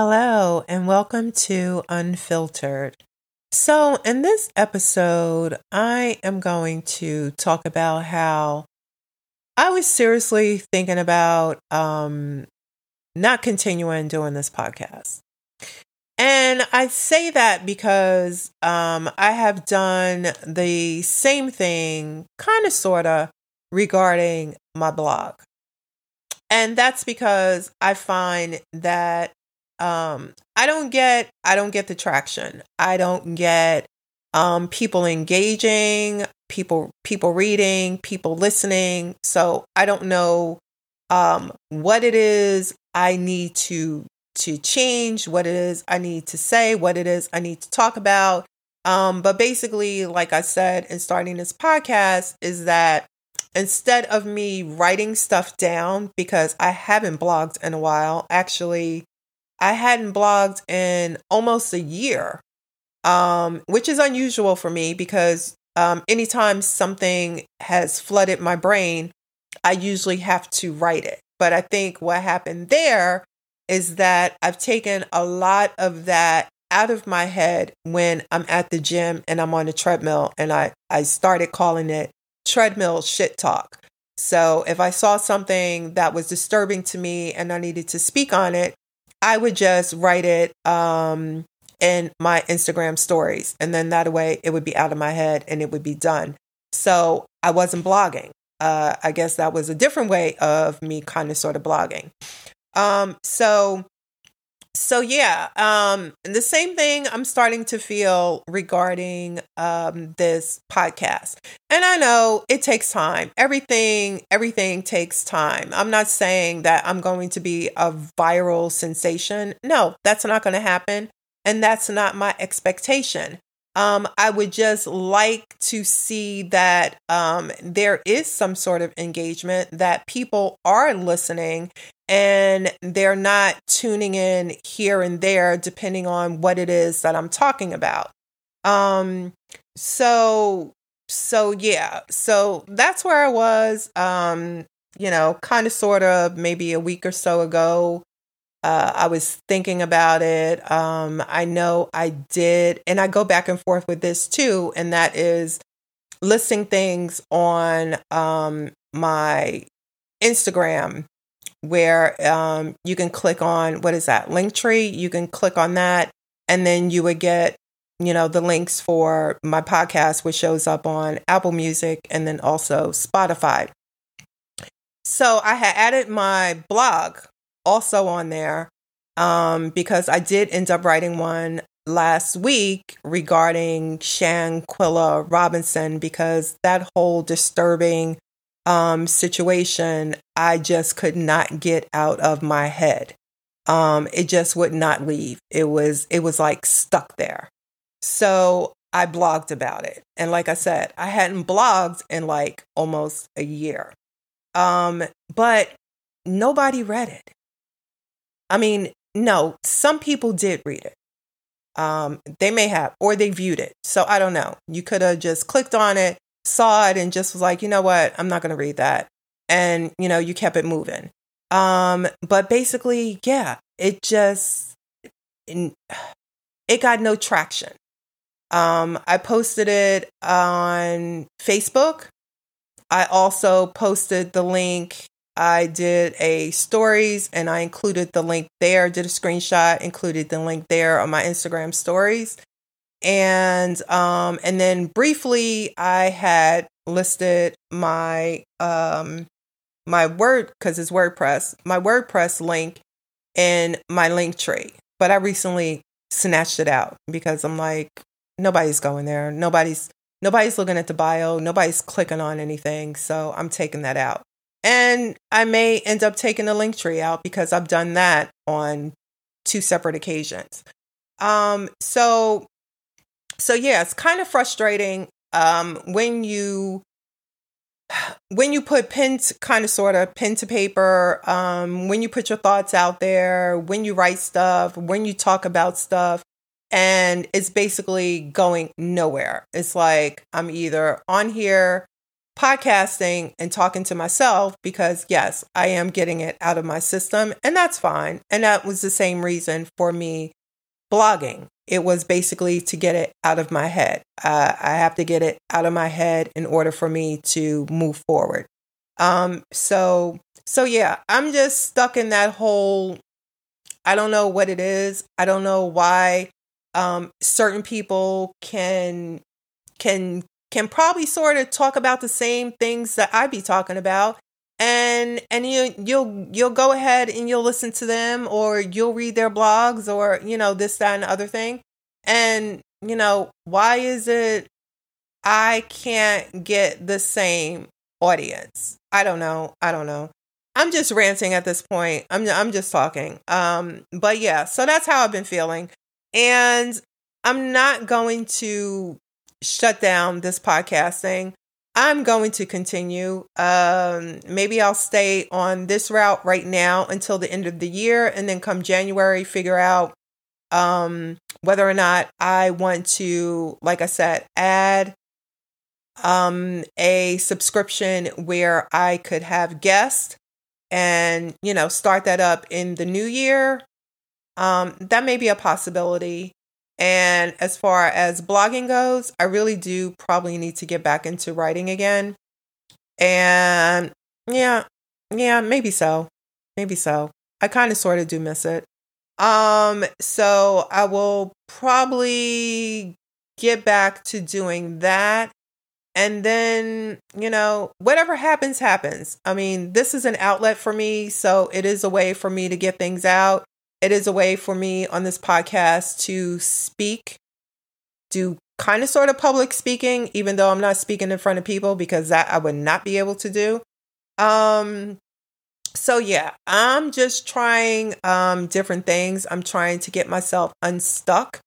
Hello, and welcome to Unfiltered. So, in this episode, I am going to talk about how I was seriously thinking about um, not continuing doing this podcast. And I say that because um, I have done the same thing, kind of, sort of, regarding my blog. And that's because I find that um i don't get i don't get the traction. I don't get um people engaging people people reading people listening. So i don't know um what it is i need to to change what it is i need to say what it is i need to talk about. Um but basically like i said in starting this podcast is that instead of me writing stuff down because i haven't blogged in a while actually I hadn't blogged in almost a year, um, which is unusual for me because um, anytime something has flooded my brain, I usually have to write it. But I think what happened there is that I've taken a lot of that out of my head when I'm at the gym and I'm on the treadmill and I, I started calling it treadmill shit talk. So if I saw something that was disturbing to me and I needed to speak on it, I would just write it um, in my Instagram stories. And then that way it would be out of my head and it would be done. So I wasn't blogging. Uh, I guess that was a different way of me kind of sort of blogging. Um, so so yeah, um, the same thing I'm starting to feel regarding um, this podcast. And I know it takes time. Everything, everything takes time. I'm not saying that I'm going to be a viral sensation. No, that's not going to happen. And that's not my expectation. Um, I would just like to see that um, there is some sort of engagement, that people are listening and they're not tuning in here and there depending on what it is that I'm talking about. Um, so, so yeah, so that's where I was, um, you know, kind of sort of maybe a week or so ago. Uh, I was thinking about it. Um, I know I did, and I go back and forth with this too, and that is listing things on um, my Instagram where um, you can click on what is that Linktree. You can click on that, and then you would get you know the links for my podcast, which shows up on Apple Music and then also Spotify. So I had added my blog also on there um, because I did end up writing one last week regarding Shanquella Robinson because that whole disturbing um, situation I just could not get out of my head. Um, it just would not leave. It was it was like stuck there. So I blogged about it, and like I said, I hadn't blogged in like almost a year. Um, but nobody read it. I mean, no, some people did read it. Um, they may have, or they viewed it. So I don't know. You could have just clicked on it, saw it, and just was like, you know what? I'm not going to read that. And, you know, you kept it moving. Um, but basically, yeah, it just, it got no traction. Um, I posted it on Facebook. I also posted the link I did a stories and I included the link there, did a screenshot, included the link there on my Instagram stories. And um and then briefly I had listed my um my word because it's WordPress, my WordPress link in my Linktree. But I recently snatched it out because I'm like, nobody's going there. Nobody's nobody's looking at the bio, nobody's clicking on anything. So I'm taking that out. And I may end up taking the Linktree out because I've done that on two separate occasions. Um, so, so yeah, it's kind of frustrating um, when you when you put pen to, kind of sort of pen to paper um, when you put your thoughts out there when you write stuff when you talk about stuff and it's basically going nowhere it's like i'm either on here podcasting and talking to myself because, yes, I am getting it out of my system, and that's fine. And that was the same reason for me blogging. It was basically to get it out of my head. Uh, I have to get it out of my head in order for me to move forward. Um, so, so yeah, I'm just stuck in that whole. I don't know what it is. I don't know why um, certain people can can can probably sort of talk about the same things that I'd be talking about and and you you'll you'll go ahead and you'll listen to them or you'll read their blogs or you know this that and the other thing. And you know why is it I can't get the same audience? I don't know. I don't know. I'm just ranting at this point. I'm I'm just talking. Um but yeah so that's how I've been feeling. And I'm not going to shut down this podcasting. I'm going to continue. Um, maybe I'll stay on this route right now until the end of the year, and then come January, figure out um, whether or not I want to, like I said, add um, a subscription where I could have guests and you know start that up in the new year. Um, that may be a possibility. And as far as blogging goes, I really do probably need to get back into writing again. And yeah, yeah, maybe so. Maybe so. I kind of sort of do miss it. Um, so I will probably get back to doing that. And then, you know, whatever happens, happens. I mean, this is an outlet for me. So it is a way for me to get things out. It is a way for me on this podcast to speak, do kind of sort of public speaking, even though I'm not speaking in front of people because that I would not be able to do. Um, so yeah, I'm just trying um different things. I'm trying to get myself unstuck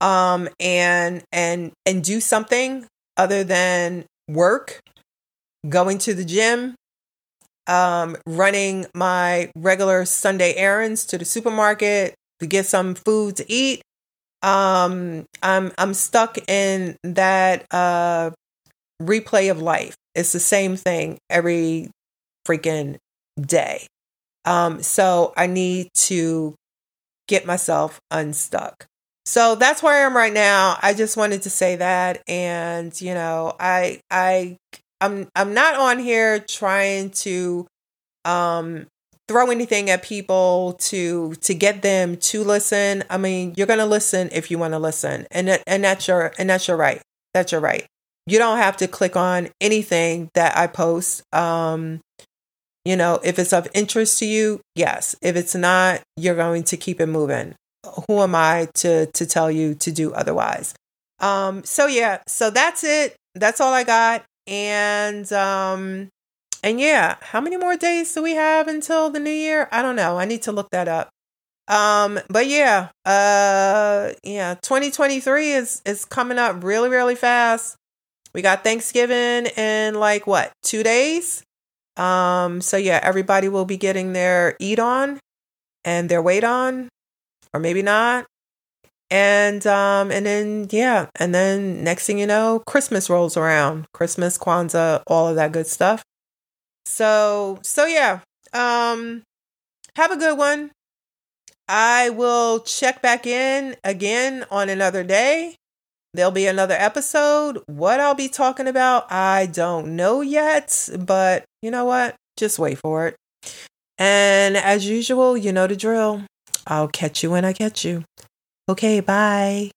um and and and do something other than work, going to the gym, um, running my regular Sunday errands to the supermarket to get some food to eat. Um, I'm I'm stuck in that uh, replay of life. It's the same thing every freaking day. Um, so I need to get myself unstuck. So that's where I am right now. I just wanted to say that, and you know, I I I'm I'm not on here trying to um throw anything at people to to get them to listen. I mean, you're going to listen if you want to listen. And and that's your and that's your right. That's your right. You don't have to click on anything that I post. Um you know, if it's of interest to you, yes. If it's not, you're going to keep it moving. Who am I to to tell you to do otherwise? Um so yeah, so that's it. That's all I got. And um and yeah, how many more days do we have until the new year? I don't know. I need to look that up. Um, but yeah, uh yeah, 2023 is is coming up really, really fast. We got Thanksgiving in like what, two days? Um, so yeah, everybody will be getting their eat on and their weight on, or maybe not and um and then yeah and then next thing you know christmas rolls around. Christmas kwanzaa all of that good stuff. So so yeah um have a good one. I will check back in again on another day. There'll be another episode. What i'll be talking about i don't know yet but you know what? Just wait for it. And as usual you know the drill. I'll catch you when i catch you Okay, bye.